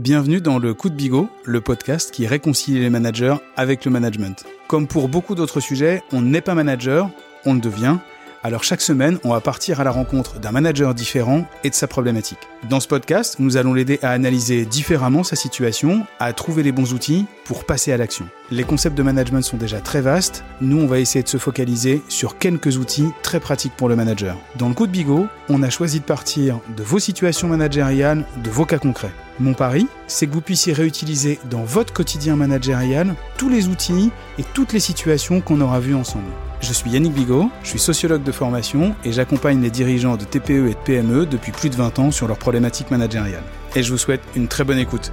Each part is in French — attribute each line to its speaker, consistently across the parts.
Speaker 1: Bienvenue dans le Coup de Bigot, le podcast qui réconcilie les managers avec le management. Comme pour beaucoup d'autres sujets, on n'est pas manager, on le devient. Alors chaque semaine, on va partir à la rencontre d'un manager différent et de sa problématique. Dans ce podcast, nous allons l'aider à analyser différemment sa situation, à trouver les bons outils pour passer à l'action. Les concepts de management sont déjà très vastes, nous on va essayer de se focaliser sur quelques outils très pratiques pour le manager. Dans le coup de bigot, on a choisi de partir de vos situations managériales, de vos cas concrets. Mon pari, c'est que vous puissiez réutiliser dans votre quotidien managérial tous les outils et toutes les situations qu'on aura vues ensemble. Je suis Yannick Bigot, je suis sociologue de formation et j'accompagne les dirigeants de TPE et de PME depuis plus de 20 ans sur leurs problématiques managériales. Et je vous souhaite une très bonne écoute.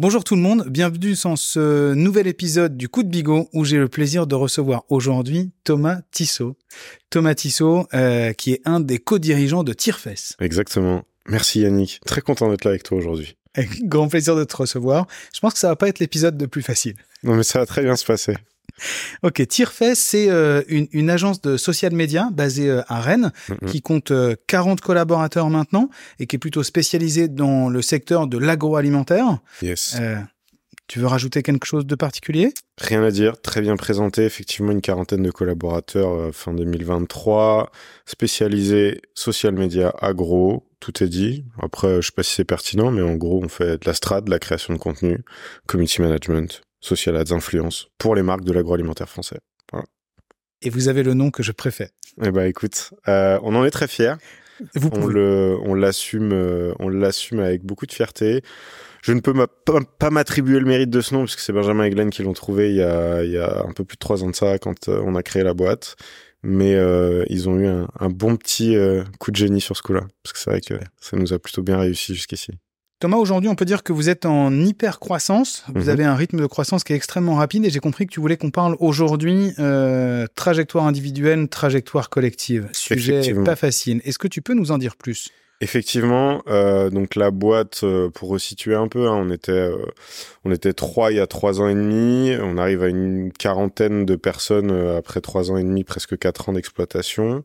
Speaker 1: Bonjour tout le monde, bienvenue dans ce nouvel épisode du Coup de Bigot où j'ai le plaisir de recevoir aujourd'hui Thomas Tissot. Thomas Tissot, euh, qui est un des co-dirigeants de Tirefess.
Speaker 2: Exactement. Merci Yannick, très content d'être là avec toi aujourd'hui.
Speaker 1: Grand plaisir de te recevoir. Je pense que ça va pas être l'épisode le plus facile.
Speaker 2: Non mais ça va très bien se passer.
Speaker 1: Ok, Tirefest, c'est euh, une, une, agence de social media basée euh, à Rennes
Speaker 2: Mhm.
Speaker 1: qui compte euh, 40 collaborateurs maintenant et qui est plutôt spécialisée dans le secteur de l'agroalimentaire.
Speaker 2: Yes.
Speaker 1: Euh, tu veux rajouter quelque chose de particulier?
Speaker 2: Rien à dire, très bien présenté. Effectivement, une quarantaine de collaborateurs euh, fin 2023, spécialisé social media agro. Tout est dit. Après, je sais pas si c'est pertinent, mais en gros, on fait de la strat, de la création de contenu, community management, social ads, influence pour les marques de l'agroalimentaire français.
Speaker 1: Et vous avez le nom que je préfère.
Speaker 2: Eh ben, écoute, euh, on en est très fiers.
Speaker 1: Vous
Speaker 2: on le on l'assume euh, on l'assume avec beaucoup de fierté. Je ne peux pas, m'attribuer le mérite de ce nom puisque c'est Benjamin et Glenn qui l'ont trouvé il y a il y a un peu plus de trois ans de ça quand euh, on a créé la boîte. Mais euh, ils ont eu un, un bon petit coup de génie sur ce coup-là. Parce que c'est vrai que ça nous a plutôt bien réussi jusqu'ici
Speaker 1: Thomas, aujourd'hui, on peut dire que vous êtes en hyper croissance. Vous
Speaker 2: Mhm.
Speaker 1: avez un rythme de croissance qui est extrêmement rapide et j'ai compris que tu voulais qu'on parle aujourd'hui euh, trajectoire individuelle, trajectoire collective. Sujet pas facile. Est-ce que tu peux nous en dire plus?
Speaker 2: Effectivement, euh, donc la boîte, euh, pour resituer un peu, hein, on était euh, on était trois il y a trois ans et demi, on arrive à une quarantaine de personnes euh, après trois ans et demi, presque quatre ans d'exploitation.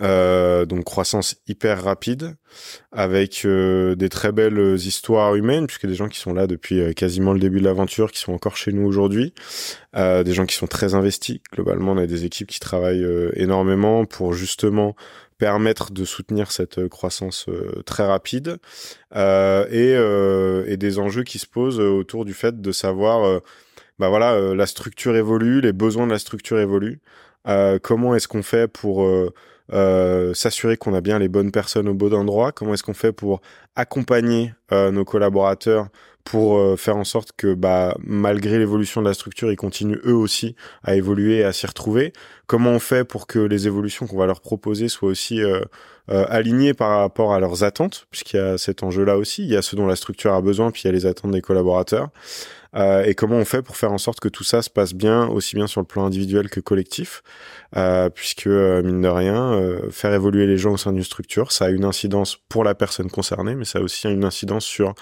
Speaker 2: Euh, donc croissance hyper rapide, avec des très belles histoires humaines, puisque des gens qui sont là depuis quasiment le début de l'aventure, qui sont encore chez nous aujourd'hui, des gens qui sont très investis. Globalement, on a des équipes qui travaillent énormément pour justement permettre de soutenir cette euh, croissance euh, très rapide. Euh, et, des enjeux qui se posent autour du fait de savoir bah voilà la structure évolue les besoins de la structure évoluent. Comment est-ce qu'on fait pour s'assurer qu'on a bien les bonnes personnes au bon endroit? Comment est-ce qu'on fait pour accompagner nos collaborateurs pour euh, faire en sorte que bah malgré l'évolution de la structure ils continuent eux aussi à évoluer et à s'y retrouver. Comment on fait pour que les évolutions qu'on va leur proposer soient aussi euh, euh, alignées par rapport à leurs attentes, puisqu'il y a cet enjeu-là aussi, il y a ce dont la structure a besoin, puis il y a les attentes des collaborateurs. Euh, et comment on fait pour faire en sorte que tout ça se passe bien, aussi bien sur le plan individuel que collectif, euh, puisque euh, mine de rien, euh, faire évoluer les gens au sein d'une structure, ça a une incidence pour la personne concernée, mais ça a aussi une incidence sur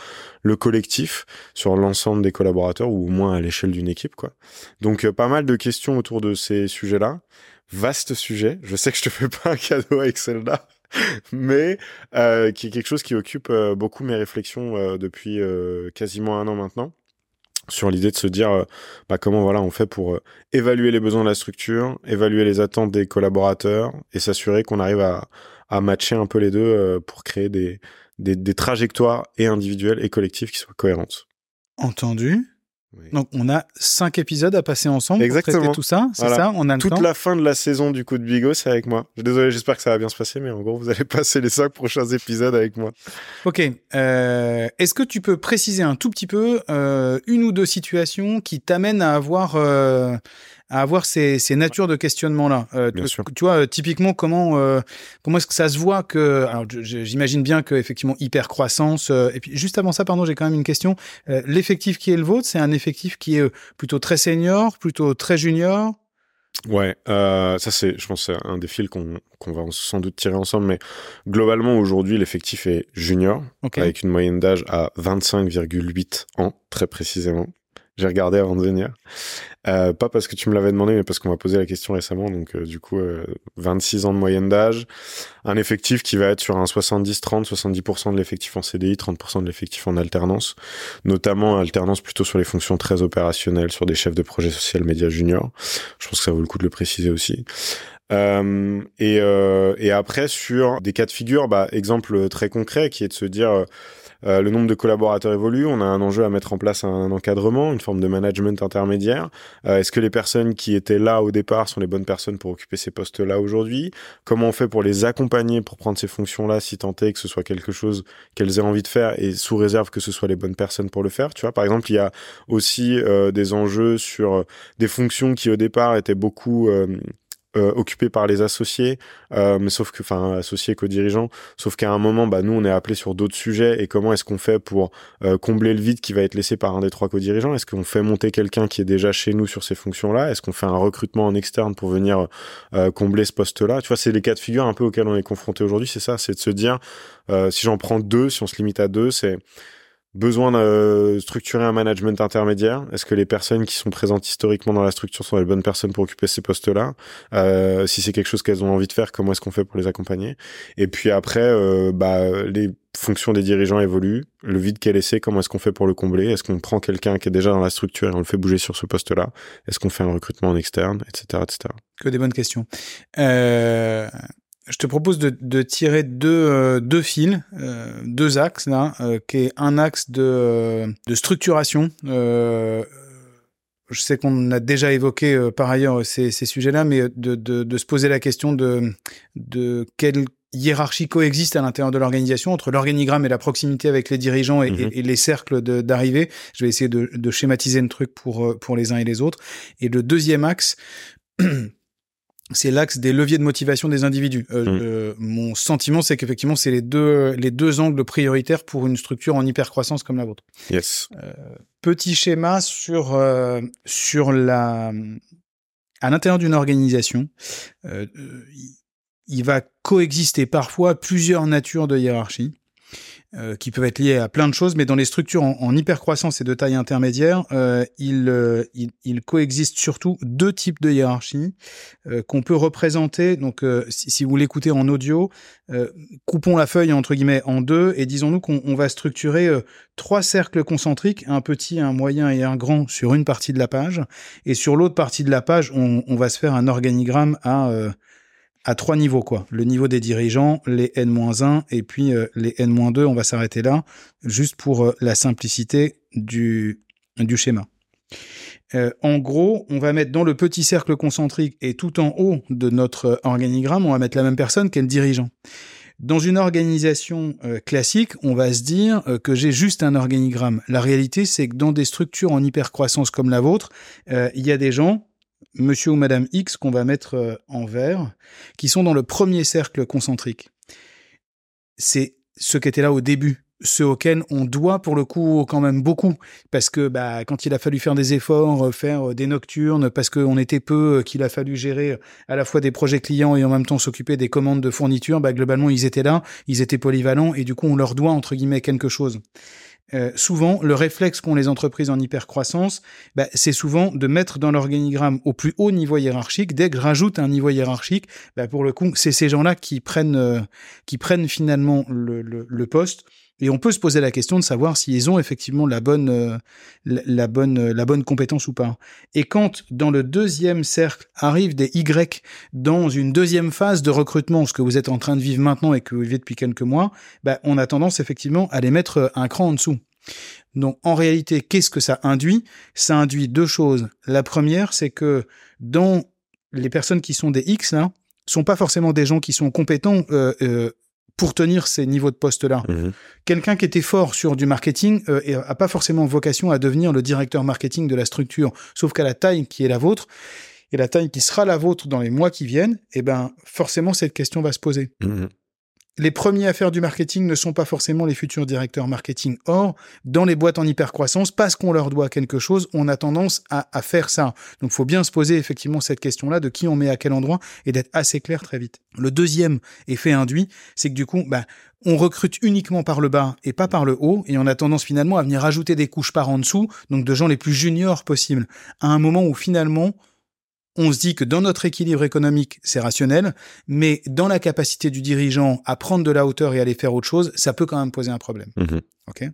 Speaker 2: le collectif, sur l'ensemble des collaborateurs, ou au moins à l'échelle d'une équipe, quoi. Donc euh, pas mal de questions autour de ces sujets-là. Vaste sujet. Je sais que je te fais pas un cadeau avec celle-là, mais euh, qui est quelque chose qui occupe beaucoup mes réflexions euh, depuis quasiment un an maintenant sur l'idée de se dire euh, bah, comment voilà on fait pour euh, évaluer les besoins de la structure, évaluer les attentes des collaborateurs et s'assurer qu'on arrive à, à matcher un peu les deux euh, pour créer des, des, des trajectoires et individuelles et collectives qui soient cohérentes.
Speaker 1: Entendu.
Speaker 2: Oui.
Speaker 1: Donc, on a cinq épisodes à passer ensemble pour
Speaker 2: Exactement.
Speaker 1: traiter tout ça. C'est
Speaker 2: Voilà.
Speaker 1: ça On a
Speaker 2: Toute
Speaker 1: temps
Speaker 2: la fin de la saison du coup de Bigot, c'est avec moi. Désolé, j'espère que ça va bien se passer, mais en gros, vous allez passer les cinq prochains épisodes avec moi.
Speaker 1: Ok. Euh, Est-ce que tu peux préciser un tout petit peu euh, une ou deux situations qui t'amènent à avoir euh, à avoir ces, ces natures de questionnement-là Euh, tu, vois, euh, typiquement, comment euh, comment est-ce que ça se voit que alors j'imagine bien que effectivement hyper croissance. euh, et puis juste avant ça, pardon, j'ai quand même une question. L'effectif qui est le vôtre, c'est un effectif qui est plutôt très senior, plutôt très junior?
Speaker 2: Ouais, euh, ça c'est, je pense, c'est un des fils qu'on qu'on va sans doute tirer ensemble, mais globalement aujourd'hui l'effectif est junior, avec une moyenne d'âge à 25,8 ans, très précisément. J'ai regardé avant de venir. Euh, pas parce que tu me l'avais demandé, mais parce qu'on m'a posé la question récemment. Donc, euh, du coup, 26 ans de moyenne d'âge. Un effectif qui va être sur un 70-30, 70% de l'effectif en CDI, 30% de l'effectif en alternance. Notamment alternance plutôt sur les fonctions très opérationnelles, sur des chefs de projet social média junior. Je pense que ça vaut le coup de le préciser aussi. Euh, et, euh, et après sur des cas de figure, bah, exemple très concret qui est de se dire euh, le nombre de collaborateurs évolue, on a un enjeu à mettre en place un encadrement, une forme de management intermédiaire. Euh, est-ce que les personnes qui étaient là au départ sont les bonnes personnes pour occuper ces postes-là aujourd'hui? Comment on fait pour les accompagner pour prendre ces fonctions-là, si tant est que ce soit quelque chose qu'elles aient envie de faire et sous réserve que ce soit les bonnes personnes pour le faire? Tu vois, par exemple, il y a aussi euh, des enjeux sur des fonctions qui au départ étaient beaucoup euh, occupé par les associés, euh, mais sauf que, enfin, associés co-dirigeants, sauf qu'à un moment, bah, nous, on est appelé sur d'autres sujets, et comment est-ce qu'on fait pour euh, combler le vide qui va être laissé par un des trois co-dirigeants? Est-ce qu'on fait monter quelqu'un qui est déjà chez nous sur ces fonctions-là? Est-ce qu'on fait un recrutement en externe pour venir combler ce poste-là? Tu vois, c'est les cas de figure un peu auxquels on est confronté aujourd'hui, c'est ça, c'est de se dire, si j'en prends deux, si on se limite à deux, c'est besoin de structurer un management intermédiaire? Est-ce que les personnes qui sont présentes historiquement dans la structure sont les bonnes personnes pour occuper ces postes-là? Euh, Si c'est quelque chose qu'elles ont envie de faire, comment est-ce qu'on fait pour les accompagner? Et puis après, euh, bah, les fonctions des dirigeants évoluent. Le vide qu'est laissé, comment est-ce qu'on fait pour le combler? Est-ce qu'on prend quelqu'un qui est déjà dans la structure et on le fait bouger sur ce poste-là? Est-ce qu'on fait un recrutement en externe, etc., etc.
Speaker 1: Que des bonnes questions. Euh, je te propose de, de tirer deux, euh, deux fils, euh, deux axes là, euh, qui est un axe de, de structuration. je sais qu'on a déjà évoqué par ailleurs ces, ces sujets-là, mais de, de, de, se poser la question de, de quelle hiérarchie coexiste à l'intérieur de l'organisation entre l'organigramme et la proximité avec les dirigeants et, et, mhm. les cercles d'arrivée. Je vais essayer de, de schématiser le truc pour, pour les uns et les autres. Et le deuxième axe, c'est l'axe des leviers de motivation des individus. Euh, mm. euh, mon sentiment, c'est qu'effectivement, c'est les deux les deux angles prioritaires pour une structure en hypercroissance comme la vôtre.
Speaker 2: Yes.
Speaker 1: Euh, petit schéma sur euh, sur la à l'intérieur d'une organisation, euh, il va coexister parfois plusieurs natures de hiérarchie. Euh, qui peuvent être liés à plein de choses, mais dans les structures en, hypercroissance et de taille intermédiaire, euh, il, euh, il, il, coexiste surtout deux types de hiérarchie euh, qu'on peut représenter. Donc, si, si, vous l'écoutez en audio, coupons la feuille entre guillemets en deux et disons-nous qu'on va structurer trois cercles concentriques, un petit, un moyen et un grand sur une partie de la page, et sur l'autre partie de la page, on, on, va se faire un organigramme à à trois niveaux, quoi. Le niveau des dirigeants, les N-1 et puis euh, les N-2. On va s'arrêter là, juste pour euh, la simplicité du, du schéma. Euh, en gros, on va mettre dans le petit cercle concentrique et tout en haut de notre organigramme, on va mettre la même personne qu'est le dirigeant. Dans une organisation classique, on va se dire que j'ai juste un organigramme. La réalité, c'est que dans des structures en hypercroissance comme la vôtre, il y a des gens monsieur ou madame X qu'on va mettre euh, en vert, qui sont dans le premier cercle concentrique. C'est ceux qui étaient là au début, ceux auxquels on doit pour le coup quand même beaucoup parce que bah quand il a fallu faire des efforts, euh, faire euh, des nocturnes parce qu'on était peu, qu'il a fallu gérer à la fois des projets clients et en même temps s'occuper des commandes de fournitures, bah globalement ils étaient là, ils étaient polyvalents et du coup on leur doit entre guillemets quelque chose. Euh, souvent, le réflexe qu'ont les entreprises en hypercroissance, bah, c'est souvent de mettre dans l'organigramme au plus haut niveau hiérarchique. Dès que rajoute un niveau hiérarchique, bah, pour le coup, c'est ces gens-là qui prennent, euh, qui prennent finalement le, le, le, poste. Et on peut se poser la question de savoir s'ils ont effectivement la bonne, euh, la, bonne, la bonne compétence ou pas. Et quand dans le deuxième cercle arrivent des Y dans une deuxième phase de recrutement, ce que vous êtes en train de vivre maintenant et que vous vivez depuis quelques mois, bah, on a tendance effectivement à les mettre un cran en dessous. Donc en réalité, qu'est-ce que ça induit? Ça induit deux choses. La première, c'est que dans les personnes qui sont des X là, sont pas forcément des gens qui sont compétents euh, euh, pour tenir ces niveaux de poste-là. Mmh. Quelqu'un qui était fort sur du marketing euh, a pas forcément vocation à devenir le directeur marketing de la structure, sauf qu'à la taille qui est la vôtre et la taille qui sera la vôtre dans les mois qui viennent, eh ben forcément cette question va se poser. Mmh. Les premiers à faire du marketing ne sont pas forcément les futurs directeurs marketing. Or, dans les boîtes en hypercroissance, parce qu'on leur doit quelque chose, on a tendance à, faire ça. Donc, il faut bien se poser effectivement cette question-là de qui on met à quel endroit et d'être assez clair très vite. Le deuxième effet induit, c'est que du coup, bah, on recrute uniquement par le bas et pas par le haut, et on a tendance finalement à venir rajouter des couches par en dessous, donc de gens les plus juniors possibles, à un moment où finalement on se dit que dans notre équilibre économique, c'est rationnel, mais dans la capacité du dirigeant à prendre de la hauteur et aller faire autre chose, ça peut quand même poser un problème.
Speaker 2: Mhm.
Speaker 1: Ok?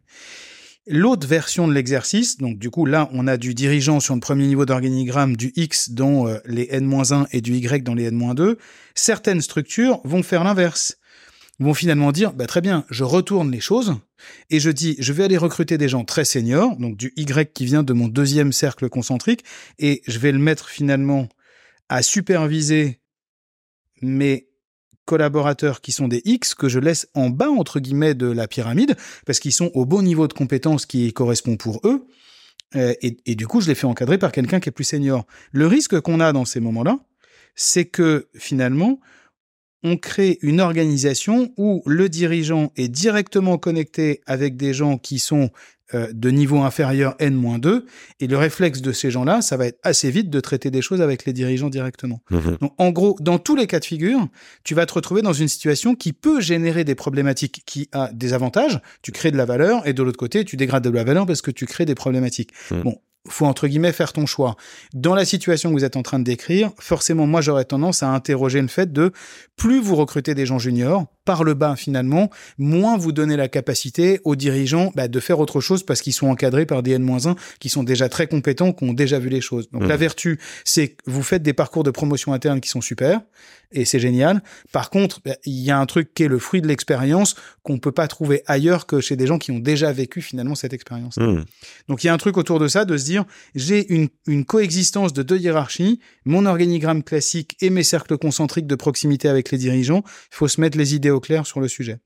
Speaker 1: L'autre version de l'exercice, donc du coup là on a du dirigeant sur le premier niveau d'organigramme, du X dans euh, les N-1 et du Y dans les N-2, certaines structures vont faire l'inverse. Vont finalement dire, bah, très bien, je retourne les choses et je dis, je vais aller recruter des gens très seniors, donc du Y qui vient de mon deuxième cercle concentrique, et je vais le mettre finalement à superviser mes collaborateurs qui sont des X que je laisse en bas entre guillemets de la pyramide parce qu'ils sont au bon niveau de compétence qui correspond pour eux euh, et, et, du coup je les fais encadrer par quelqu'un qui est plus senior. Le risque qu'on a dans ces moments-là, c'est que finalement on crée une organisation où le dirigeant est directement connecté avec des gens qui sont euh, de niveau inférieur N-2, et le réflexe de ces gens-là, ça va être assez vite de traiter des choses avec les dirigeants directement.
Speaker 2: Mhm.
Speaker 1: Donc, en gros, dans tous les cas de figure, tu vas te retrouver dans une situation qui peut générer des problématiques, qui a des avantages, tu crées de la valeur, et de l'autre côté, tu dégrades de la valeur parce que tu crées des problématiques. Bon, faut entre guillemets faire ton choix. Dans la situation que vous êtes en train de décrire, forcément, moi j'aurais tendance à interroger le fait de plus vous recrutez des gens juniors par le bas finalement, moins vous donnez la capacité aux dirigeants bah, de faire autre chose parce qu'ils sont encadrés par des N-1 qui sont déjà très compétents, qui ont déjà vu les choses. Donc la vertu, c'est que vous faites des parcours de promotion interne qui sont super et c'est génial. Par contre, bah, il y a un truc qui est le fruit de l'expérience qu'on peut pas trouver ailleurs que chez des gens qui ont déjà vécu finalement cette expérience.
Speaker 2: Mhm.
Speaker 1: Donc il y a un truc autour de ça, de se dire, j'ai une, une coexistence de deux hiérarchies, mon organigramme classique et mes cercles concentriques de proximité avec les dirigeants, il faut se mettre les idées clair sur le sujet.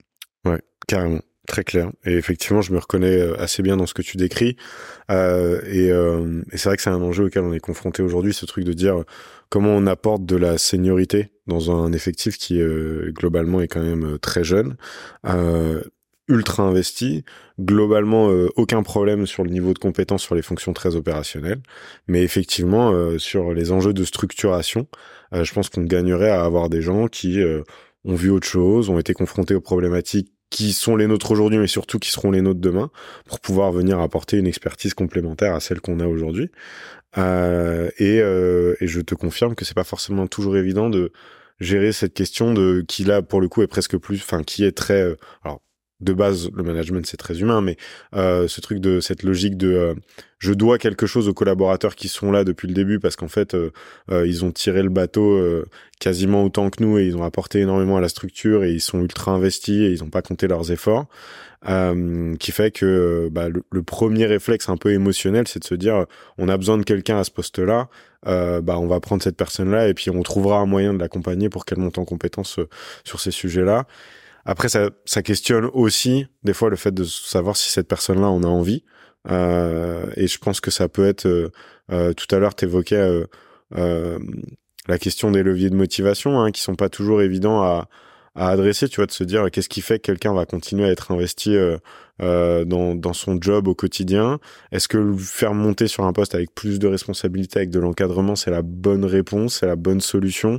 Speaker 2: Carrément, très clair. Et effectivement, je me reconnais euh, assez bien dans ce que tu décris. Euh, et euh, et c'est vrai que c'est un enjeu auquel on est confronté aujourd'hui, ce truc de dire comment on apporte de la seniorité dans un effectif qui globalement est quand même très jeune, ultra investi, globalement aucun problème sur le niveau de compétence sur les fonctions très opérationnelles, mais effectivement sur les enjeux de structuration, je pense qu'on gagnerait à avoir des gens qui ont vu autre chose, ont été confrontés aux problématiques qui sont les nôtres aujourd'hui, mais surtout qui seront les nôtres demain, pour pouvoir venir apporter une expertise complémentaire à celle qu'on a aujourd'hui. Euh, et, euh, et je te confirme que c'est pas forcément toujours évident de gérer cette question de qui là pour le coup est presque plus, enfin qui est très, euh, alors de base le management c'est très humain, mais euh, ce truc de cette logique de euh, je dois quelque chose aux collaborateurs qui sont là depuis le début parce qu'en fait euh, ils ont tiré le bateau quasiment autant que nous et ils ont apporté énormément à la structure et ils sont ultra investis et ils n'ont pas compté leurs efforts qui fait que bah, le, premier réflexe un peu émotionnel c'est de se dire on a besoin de quelqu'un à ce poste là euh, bah on va prendre cette personne là et puis on trouvera un moyen de l'accompagner pour qu'elle monte en compétence sur ces sujets là après ça, ça questionne aussi des fois le fait de savoir si cette personne là en a envie. Euh, et je pense que ça peut être euh, euh, tout à l'heure t'évoquais euh, euh, la question des leviers de motivation hein, qui sont pas toujours évidents à, à adresser tu vois de se dire qu'est-ce qui fait que quelqu'un va continuer à être investi euh, euh, dans, dans son job au quotidien? Est-ce que le faire monter sur un poste avec plus de responsabilités avec de l'encadrement c'est la bonne réponse c'est la bonne solution?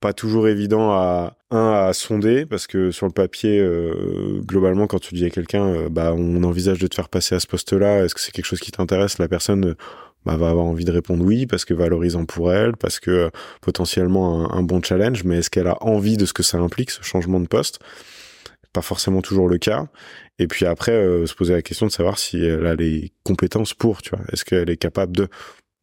Speaker 2: Pas toujours évident à un à sonder parce que sur le papier euh, globalement quand tu dis à quelqu'un euh, bah on envisage de te faire passer à ce poste-là est-ce que c'est quelque chose qui t'intéresse? La personne euh, bah, va avoir envie de répondre oui parce que valorisant pour elle parce que potentiellement un, bon challenge mais est-ce qu'elle a envie de ce que ça implique ce changement de poste? Pas forcément toujours le cas. Et puis après se poser la question de savoir si elle a les compétences pour tu vois. Est-ce qu'elle est capable de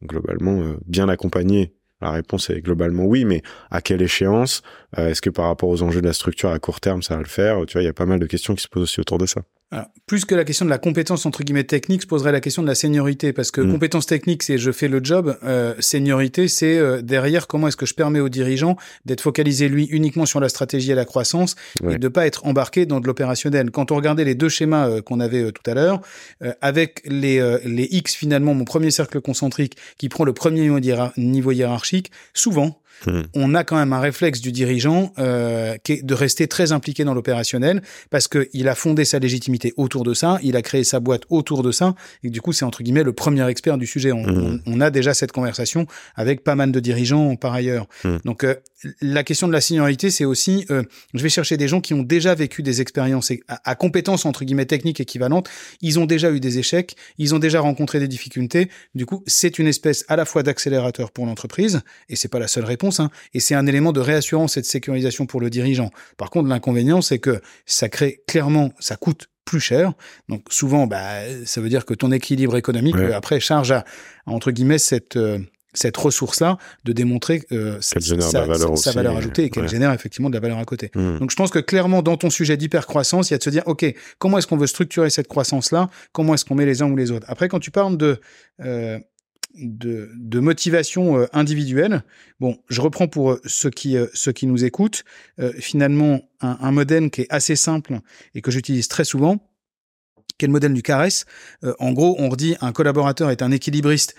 Speaker 2: globalement bien accompagner la réponse est globalement oui, mais à quelle échéance? Euh, Est-ce que par rapport aux enjeux de la structure à court terme, ça va le faire? Tu vois, il y a pas mal de questions qui se posent aussi autour de ça.
Speaker 1: Alors, plus que la question de la compétence entre guillemets technique, se poserait la question de la seniorité parce que
Speaker 2: Mm.
Speaker 1: compétence technique c'est je fais le job, euh, seniorité c'est euh, derrière comment est-ce que je permets au dirigeant d'être focalisé lui uniquement sur la stratégie et la croissance
Speaker 2: Ouais.
Speaker 1: et de pas être embarqué dans de l'opérationnel. Quand on regardait les deux schémas euh, qu'on avait euh, tout à l'heure, euh, avec les euh, les X finalement mon premier cercle concentrique qui prend le premier niveau, hiérar- niveau hiérarchique, souvent hmm. on a quand même un réflexe du dirigeant euh, qui est de rester très impliqué dans l'opérationnel parce qu'il a fondé sa légitimité autour de ça, il a créé sa boîte autour de ça, et du coup, c'est entre guillemets le premier expert du sujet. On, hmm. on, a déjà cette conversation avec pas mal de dirigeants par ailleurs. Hmm. Donc, euh, la question de la seniorité, c'est aussi, euh, je vais chercher des gens qui ont déjà vécu des expériences à, à compétences entre guillemets techniques équivalentes, ils ont déjà eu des échecs, ils ont déjà rencontré des difficultés. Du coup, c'est une espèce à la fois d'accélérateur pour l'entreprise, et c'est pas la seule réponse, hein, et c'est un élément de réassurance et de sécurisation pour le dirigeant. Par contre, l'inconvénient, c'est que ça crée clairement, ça coûte plus cher. Donc souvent, bah, ça veut dire que ton équilibre économique après charge à, entre guillemets cette euh, cette ressource-là de démontrer euh, sa, valeur, sa, valeur ajoutée et qu'elle génère effectivement de la valeur à côté. Hmm. Donc je pense que clairement dans ton sujet d'hypercroissance, il y a de se dire ok comment est-ce qu'on veut structurer cette croissance-là, comment est-ce qu'on met les uns ou les autres? Après quand tu parles de euh, de, motivation euh, individuelle. Bon, je reprends pour euh, ceux qui, euh, ceux qui nous écoutent. finalement, un, un, modèle qui est assez simple et que j'utilise très souvent, qui est le modèle du caresse. en gros, on redit un collaborateur est un équilibriste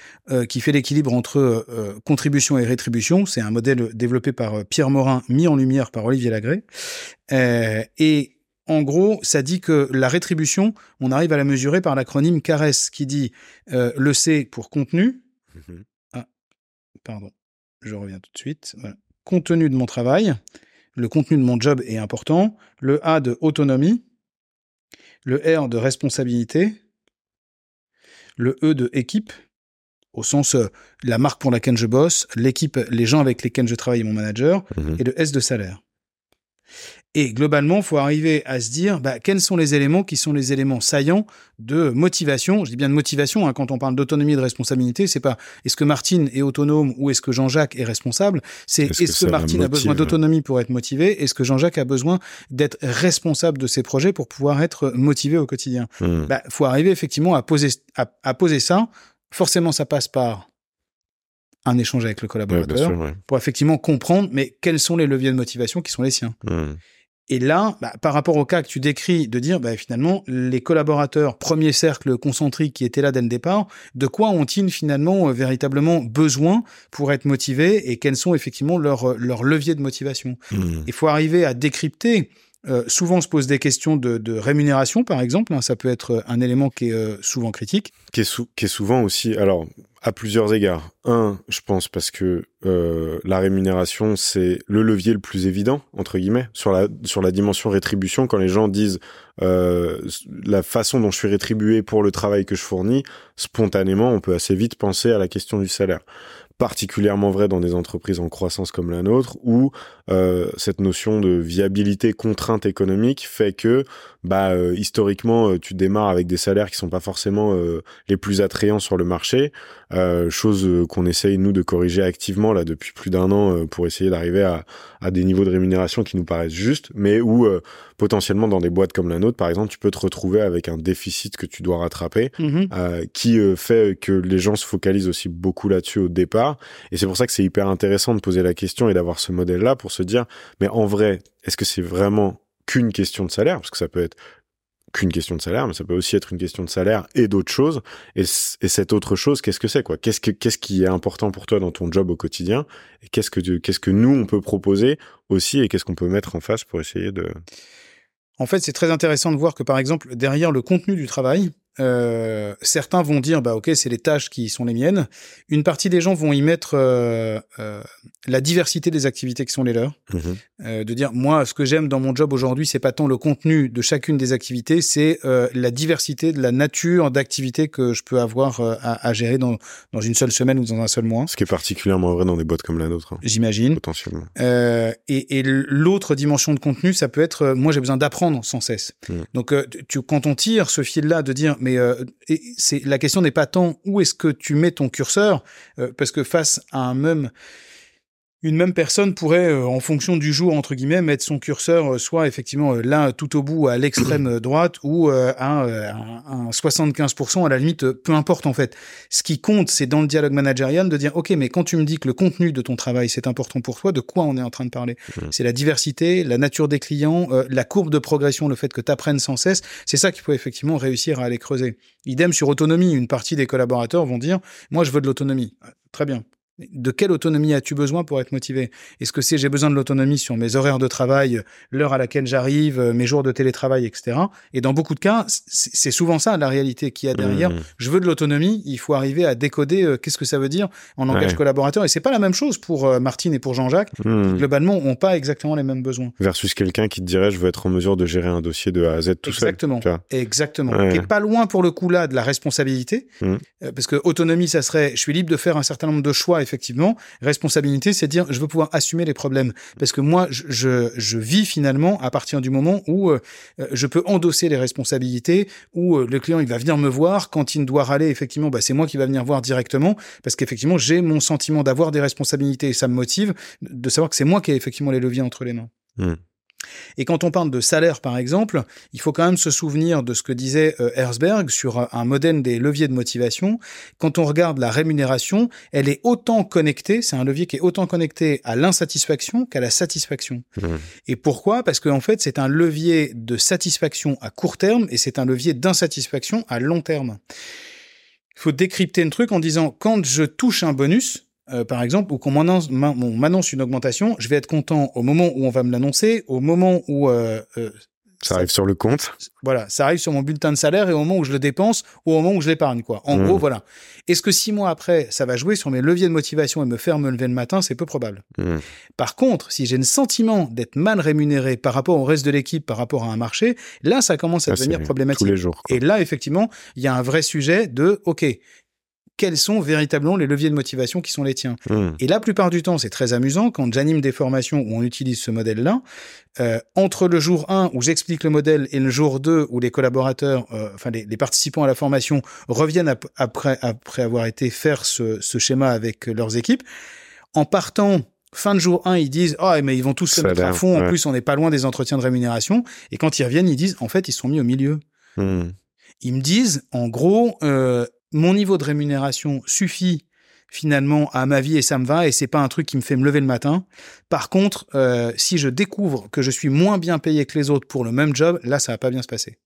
Speaker 1: qui fait l'équilibre entre contribution et rétribution. C'est un modèle développé par Pierre Morin, mis en lumière par Olivier Lagré. et en gros, ça dit que la rétribution, on arrive à la mesurer par l'acronyme CARES, qui dit le C pour contenu, Mmh ah, pardon, je reviens tout de suite. Contenu de mon travail, le contenu de mon job est important, le A de autonomie, le R de responsabilité, le E de équipe, au sens euh, la marque pour laquelle je bosse, l'équipe, les gens avec lesquels je travaille, mon manager, mmh et le S de salaire. Et globalement, il faut arriver à se dire bah, quels sont les éléments qui sont les éléments saillants de motivation? Je dis bien de motivation hein, quand on parle d'autonomie et de responsabilité. C'est pas est-ce que Martine est autonome ou est-ce que Jean-Jacques est responsable? C'est est-ce que, Martine a besoin d'autonomie pour être motivé. Est-ce que Jean-Jacques a besoin d'être responsable de ses projets pour pouvoir être motivé au quotidien? Il bah, faut arriver effectivement à poser à, poser ça. Forcément, ça passe par un échange avec le collaborateur pour effectivement comprendre mais quels sont les leviers de motivation qui sont les siens? Hmm. Et là, bah, par rapport au cas que tu décris, de dire bah, finalement les collaborateurs, premier cercle concentrique qui étaient là dès le départ, de quoi ont-ils finalement euh, véritablement besoin pour être motivés et quels sont effectivement leurs, euh, leviers de motivation? Hmm. Il faut arriver à décrypter euh, souvent, on se pose des questions de, rémunération, par exemple. Hein. ça peut être un élément qui est euh, souvent critique.
Speaker 2: Qui est, qui est, souvent aussi, alors, à plusieurs égards. Un, je pense parce que euh, la rémunération, c'est le levier le plus évident, entre guillemets, sur la, sur la dimension rétribution. Quand les gens disent la façon dont je suis rétribué pour le travail que je fournis, spontanément, on peut assez vite penser à la question du salaire particulièrement vrai dans des entreprises en croissance comme la nôtre, où euh, cette notion de viabilité contrainte économique fait que bah euh, historiquement euh, tu démarres avec des salaires qui sont pas forcément euh, les plus attrayants sur le marché chose qu'on essaye nous de corriger activement là depuis plus d'un an pour essayer d'arriver à, à, des niveaux de rémunération qui nous paraissent justes mais où potentiellement dans des boîtes comme la nôtre par exemple tu peux te retrouver avec un déficit que tu dois rattraper mm-hmm. qui fait que les gens se focalisent aussi beaucoup là-dessus au départ et c'est pour ça que c'est hyper intéressant de poser la question et d'avoir ce modèle là pour se dire mais en vrai est-ce que c'est vraiment qu'une question de salaire, parce que ça peut être qu'une question de salaire, mais ça peut aussi être une question de salaire et d'autres choses. Et, cette autre chose, qu'est-ce que c'est quoi? Qu'est-ce que qu'est-ce qui est important pour toi dans ton job au quotidien? Et qu'est-ce que qu'est-ce que nous on peut proposer aussi et qu'est-ce qu'on peut mettre en face pour essayer de
Speaker 1: en fait, c'est très intéressant de voir que, par exemple, derrière le contenu du travail, euh, certains vont dire bah ok c'est les tâches qui sont les miennes. Une partie des gens vont y mettre euh, euh, la diversité des activités qui sont les leurs. Euh, de dire moi ce que j'aime dans mon job aujourd'hui c'est pas tant le contenu de chacune des activités, c'est la diversité de la nature d'activités que je peux avoir à, à, gérer dans dans une seule semaine ou dans un seul mois.
Speaker 2: Ce qui est particulièrement vrai dans des boîtes comme la nôtre. Hein.
Speaker 1: J'imagine.
Speaker 2: Potentiellement.
Speaker 1: et, et l'autre dimension de contenu ça peut être moi j'ai besoin d'apprendre sans cesse. Mhm. Donc tu quand on tire ce fil là de dire mais euh, la question n'est pas tant où est-ce que tu mets ton curseur, euh, parce que face à un même une même personne pourrait, euh, en fonction du jour, entre guillemets, mettre son curseur soit effectivement là tout au bout à l'extrême droite ou à, un 75% à la limite, peu importe en fait. Ce qui compte, c'est dans le dialogue managérial de dire, OK, mais quand tu me dis que le contenu de ton travail, c'est important pour toi, de quoi on est en train de parler? Mmh. C'est la diversité, la nature des clients, la courbe de progression, le fait que tu apprennes sans cesse. C'est ça qu'il faut effectivement réussir à aller creuser. Idem sur autonomie. Une partie des collaborateurs vont dire, moi, je veux de l'autonomie. Très bien De quelle autonomie as-tu besoin pour être motivé? Est-ce que c'est j'ai besoin de l'autonomie sur mes horaires de travail, l'heure à laquelle j'arrive, mes jours de télétravail, etc. Et dans beaucoup de cas, c'est souvent ça la réalité qu'il y a derrière. Mmh. Je veux de l'autonomie, il faut arriver à décoder euh, qu'est-ce que ça veut dire en langage collaborateur. Et c'est pas la même chose pour euh, Martine et pour Jean-Jacques. Mmh. Globalement, ont pas exactement les mêmes besoins.
Speaker 2: Versus quelqu'un qui te dirait je veux être en mesure de gérer un dossier de A à Z tout
Speaker 1: Exactement. seul. Exactement. Exactement. Qui est pas loin pour le coup là de la responsabilité, mmh. euh, parce que autonomie, ça serait je suis libre de faire un certain nombre de choix effectivement. Responsabilité, c'est dire je veux pouvoir assumer les problèmes. Parce que moi, je, je, vis finalement à partir du moment où euh, je peux endosser les responsabilités, où euh, le client il va venir me voir quand il doit râler. Effectivement, bah, c'est moi qui va venir voir directement parce qu'effectivement j'ai mon sentiment d'avoir des responsabilités et ça me motive de savoir que c'est moi qui ai effectivement les leviers entre les mains. Mmh. Et quand on parle de salaire, par exemple, il faut quand même se souvenir de ce que disait euh, Herzberg sur un modèle des leviers de motivation. Quand on regarde la rémunération, elle est autant connectée, c'est un levier qui est autant connecté à l'insatisfaction qu'à la satisfaction. Mmh. Et pourquoi? Parce qu'en en fait, c'est un levier de satisfaction à court terme et c'est un levier d'insatisfaction à long terme. Il faut décrypter un truc en disant quand je touche un bonus, euh, par exemple, ou qu'on m'annonce une augmentation, je vais être content au moment où on va me l'annoncer, au moment où euh,
Speaker 2: euh, ça arrive sur le compte.
Speaker 1: Voilà, ça arrive sur mon bulletin de salaire et au moment où je le dépense ou au moment où je l'épargne, quoi. En mmh. gros, voilà. Est-ce que six mois après, ça va jouer sur mes leviers de motivation et me faire me lever le matin? C'est peu probable. Mmh. Par contre, si j'ai le sentiment d'être mal rémunéré par rapport au reste de l'équipe, par rapport à un marché, là, ça commence à devenir problématique.
Speaker 2: Tous les jours.
Speaker 1: Et là, effectivement, il y a un vrai sujet de, OK, quels sont véritablement les leviers de motivation qui sont les tiens. Hmm. Et la plupart du temps, c'est très amusant, quand j'anime des formations où on utilise ce modèle-là, euh, entre le jour 1 où j'explique le modèle et le jour 2 où les collaborateurs, euh, enfin les, les, participants à la formation reviennent après, après avoir été faire ce, ce schéma avec leurs équipes, en partant fin de jour 1, ils disent « Ah, mais ils vont tous se mettre à fond, en plus on n'est pas loin des entretiens de rémunération », et quand ils reviennent, ils disent « En fait, ils sont mis au milieu hmm. Ils me disent, en gros, euh, mon niveau de rémunération suffit finalement à ma vie et ça me va et c'est pas un truc qui me fait me lever le matin. Par contre, euh, si je découvre que je suis moins bien payé que les autres pour le même job, là ça va pas bien se passer.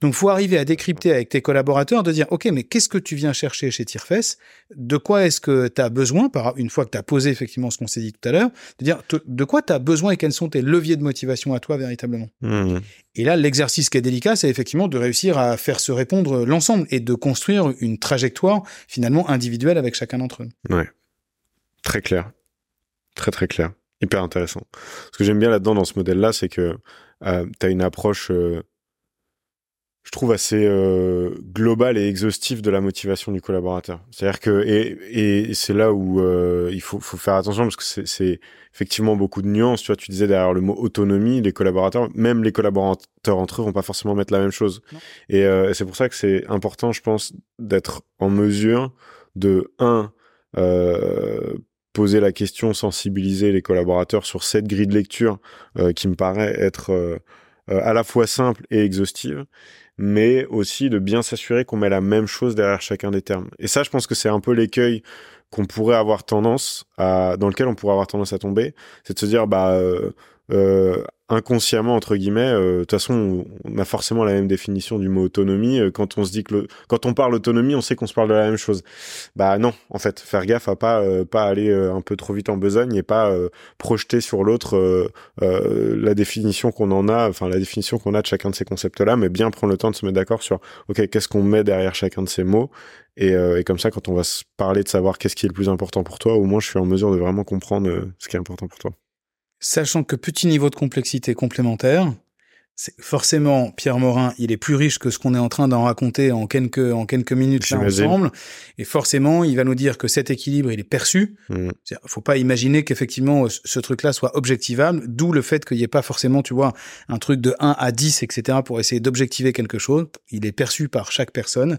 Speaker 1: Donc, faut arriver à décrypter avec tes collaborateurs, de dire, OK, mais qu'est-ce que tu viens chercher chez Tirefess De quoi est-ce que tu as besoin, par, une fois que tu as posé effectivement ce qu'on s'est dit tout à l'heure, de dire de quoi tu as besoin et quels sont tes leviers de motivation à toi véritablement? Mmh. Et là, l'exercice qui est délicat, c'est effectivement de réussir à faire se répondre l'ensemble et de construire une trajectoire finalement individuelle avec chacun d'entre eux.
Speaker 2: Ouais. Très clair. Très, très clair. Hyper intéressant. Ce que j'aime bien là-dedans dans ce modèle-là, c'est que euh, tu as une approche euh, je trouve assez euh, global et exhaustif de la motivation du collaborateur. C'est-à-dire que et, et c'est là où euh, il faut, faut, faire attention parce que c'est effectivement beaucoup de nuances. Tu vois, tu disais derrière le mot autonomie, les collaborateurs, même les collaborateurs entre eux, vont pas forcément mettre la même chose. Et euh, c'est pour ça que c'est important, je pense, d'être en mesure de un euh, poser la question, sensibiliser les collaborateurs sur cette grille de lecture euh, qui me paraît être euh, à la fois simple et exhaustive mais aussi de bien s'assurer qu'on met la même chose derrière chacun des termes. Et ça, je pense que c'est un peu l'écueil qu'on pourrait avoir tendance à, dans lequel on pourrait avoir tendance à tomber, c'est de se dire, bah, euh, euh, inconsciemment entre guillemets euh, de toute façon on a forcément la même définition du mot autonomie. Euh, quand on se dit que le, quand on parle autonomie on sait qu'on se parle de la même chose. Bah non en fait faire gaffe à pas pas aller un peu trop vite en besogne et pas projeter sur l'autre la définition qu'on en a enfin la définition qu'on a de chacun de ces concepts là mais bien prendre le temps de se mettre d'accord sur ok qu'est-ce qu'on met derrière chacun de ces mots? Et, et, comme ça, quand on va se parler de savoir qu'est-ce qui est le plus important pour toi, au moins je suis en mesure de vraiment comprendre ce qui est important pour toi
Speaker 1: sachant que petit niveau de complexité complémentaire, c'est forcément Pierre Morin, il est plus riche que ce qu'on est en train d'en raconter en quelques en quelques minutes là ensemble, et forcément il va nous dire que cet équilibre il est perçu. Il mmh. faut pas imaginer qu'effectivement ce truc-là soit objectivable, d'où le fait qu'il n'y ait pas forcément, tu vois, un truc de 1 à 10, etc. pour essayer d'objectiver quelque chose. Il est perçu par chaque personne.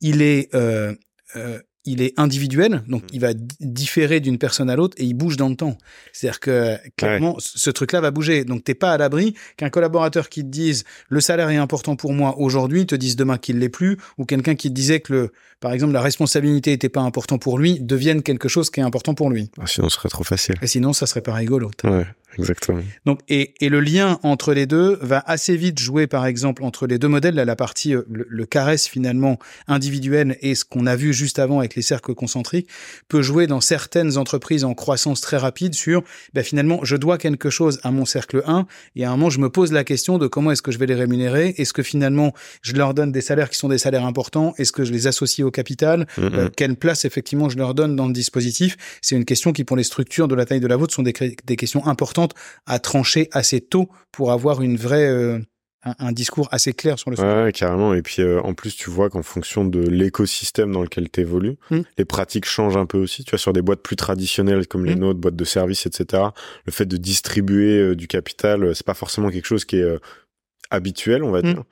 Speaker 1: Il est euh, euh, il est individuel, donc mm. il va différer d'une personne à l'autre et il bouge dans le temps. C'est-à-dire que clairement, ce truc-là va bouger. Donc t'es pas à l'abri qu'un collaborateur qui te dise le salaire est important pour moi aujourd'hui te dise demain qu'il l'est plus, ou quelqu'un qui te disait que le, par exemple, la responsabilité était pas important pour lui devienne quelque chose qui est important pour lui.
Speaker 2: Ah, sinon, ce serait trop facile.
Speaker 1: Et sinon, ça serait pas rigolo.
Speaker 2: Ouais, Exactement.
Speaker 1: Donc, et, et le lien entre les deux va assez vite jouer, par exemple, entre les deux modèles, là, la partie, euh, le, le caresse finalement individuel et ce qu'on a vu juste avant avec les cercles concentriques peut jouer dans certaines entreprises en croissance très rapide sur, ben, finalement, je dois quelque chose à mon cercle 1 et à un moment, je me pose la question de comment est-ce que je vais les rémunérer? Est-ce que finalement, je leur donne des salaires qui sont des salaires importants? Est-ce que je les associe au capital? Euh, Quelle place, effectivement, je leur donne dans le dispositif? C'est une question qui, pour les structures de la taille de la vôtre, sont des, des questions importantes à trancher assez tôt pour avoir une vraie... Euh, un, discours assez clair sur le
Speaker 2: sujet. Ouais, carrément. Et puis euh, en plus, tu vois qu'en fonction de l'écosystème dans lequel tu évolues, hmm. les pratiques changent un peu aussi. Tu vois, sur des boîtes plus traditionnelles comme les hmm. nôtres, boîtes de services, etc., le fait de distribuer euh, du capital, c'est pas forcément quelque chose qui est habituel, on va hmm. dire.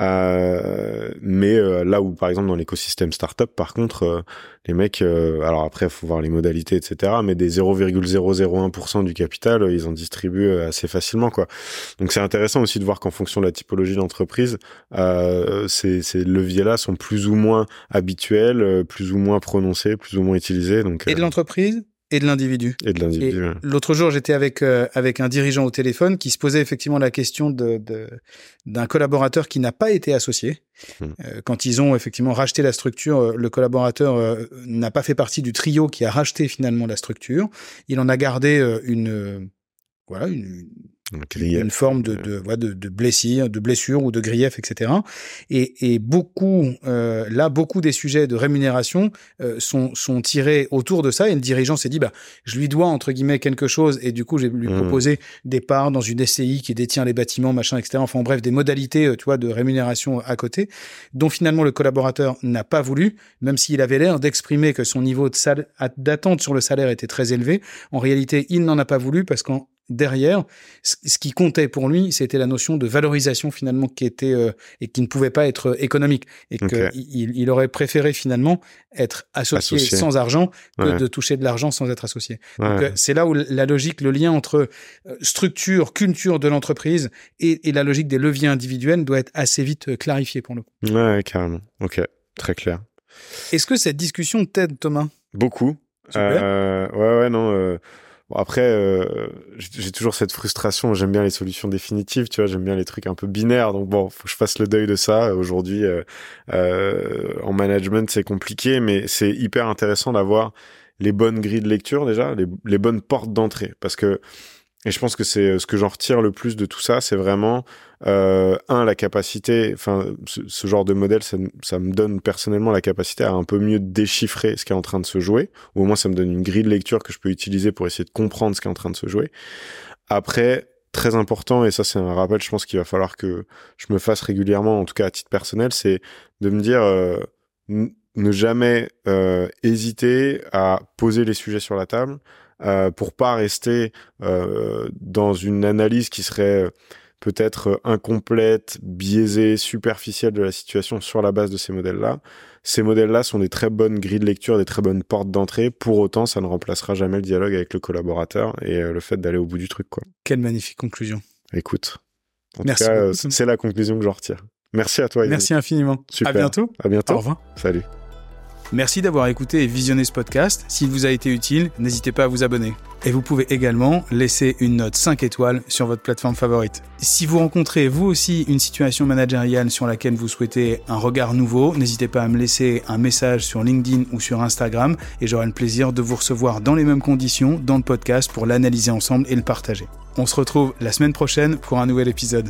Speaker 2: Euh, mais euh, là où, par exemple, dans l'écosystème startup, par contre, euh, les mecs, alors après, il faut voir les modalités, etc. Mais des 0,001% du capital, ils en distribuent assez facilement, quoi. Donc c'est intéressant aussi de voir qu'en fonction de la typologie d'entreprise, ces, ces leviers-là sont plus ou moins habituels, plus ou moins prononcés, plus ou moins utilisés. Donc
Speaker 1: et de l'entreprise? Et de l'individu.
Speaker 2: Et de l'individu.
Speaker 1: L'autre jour, j'étais avec euh, avec un dirigeant au téléphone qui se posait effectivement la question de d'un collaborateur qui n'a pas été associé. Hmm. Euh, quand ils ont effectivement racheté la structure, euh, le collaborateur n'a pas fait partie du trio qui a racheté finalement la structure. Il en a gardé une voilà une, une forme de, de, de, de, blessure, de blessure ou de grief, etc. Et, et beaucoup, euh, là, beaucoup des sujets de rémunération euh, sont, sont tirés autour de ça. Et le dirigeant s'est dit, bah, je lui dois entre guillemets quelque chose, et du coup, j'ai lui mmh. proposé des parts dans une SCI qui détient les bâtiments, machin, etc. Enfin, bref, des modalités, euh, tu vois, de rémunération à côté, dont finalement le collaborateur n'a pas voulu, même s'il avait l'air d'exprimer que son niveau d'attente sur le salaire était très élevé. En réalité, il n'en a pas voulu parce qu'en derrière, ce qui comptait pour lui, c'était la notion de valorisation finalement qui était euh, et qui ne pouvait pas être euh, économique et qu'il il aurait préféré finalement être associé, sans argent que de toucher de l'argent sans être associé. Donc euh, c'est là où la logique, le lien entre structure, culture de l'entreprise et, et, la logique des leviers individuels doit être assez vite clarifié pour nous.
Speaker 2: Ouais, carrément. Ok, très clair.
Speaker 1: Est-ce que cette discussion t'aide, Thomas?
Speaker 2: Beaucoup. ouais, ouais, non après, euh, j'ai toujours cette frustration. J'aime bien les solutions définitives, tu vois. J'aime bien les trucs un peu binaires. Donc bon, faut que je fasse le deuil de ça. Aujourd'hui, euh, euh, en management, c'est compliqué, mais c'est hyper intéressant d'avoir les bonnes grilles de lecture déjà, les, les bonnes portes d'entrée, parce que et je pense que c'est euh, ce que j'en retire le plus de tout ça, c'est vraiment euh, un la capacité, enfin ce, genre de modèle, ça, ça, me donne personnellement la capacité à un peu mieux déchiffrer ce qui est en train de se jouer, ou au moins ça me donne une grille de lecture que je peux utiliser pour essayer de comprendre ce qui est en train de se jouer. Après, très important, et ça c'est un rappel, je pense qu'il va falloir que je me fasse régulièrement, en tout cas à titre personnel, c'est de me dire euh, ne jamais euh, hésiter à poser les sujets sur la table, euh, pour pas rester euh, dans une analyse qui serait peut-être incomplète, biaisée, superficielle de la situation sur la base de ces modèles-là. Ces modèles-là sont des très bonnes grilles de lecture, des très bonnes portes d'entrée. Pour autant, ça ne remplacera jamais le dialogue avec le collaborateur et euh, le fait d'aller au bout du truc. Quoi.
Speaker 1: Quelle magnifique conclusion.
Speaker 2: Écoute, en Merci tout cas, c'est la conclusion que j'en retire. Merci à toi.
Speaker 1: Merci infiniment.
Speaker 2: Super.
Speaker 1: À bientôt.
Speaker 2: À bientôt.
Speaker 1: Au revoir.
Speaker 2: Salut.
Speaker 1: Merci d'avoir écouté et visionné ce podcast. S'il vous a été utile, n'hésitez pas à vous abonner. Et vous pouvez également laisser une note 5 étoiles sur votre plateforme favorite. Si vous rencontrez vous aussi une situation managériale sur laquelle vous souhaitez un regard nouveau, n'hésitez pas à me laisser un message sur LinkedIn ou sur Instagram et j'aurai le plaisir de vous recevoir dans les mêmes conditions dans le podcast pour l'analyser ensemble et le partager. On se retrouve la semaine prochaine pour un nouvel épisode.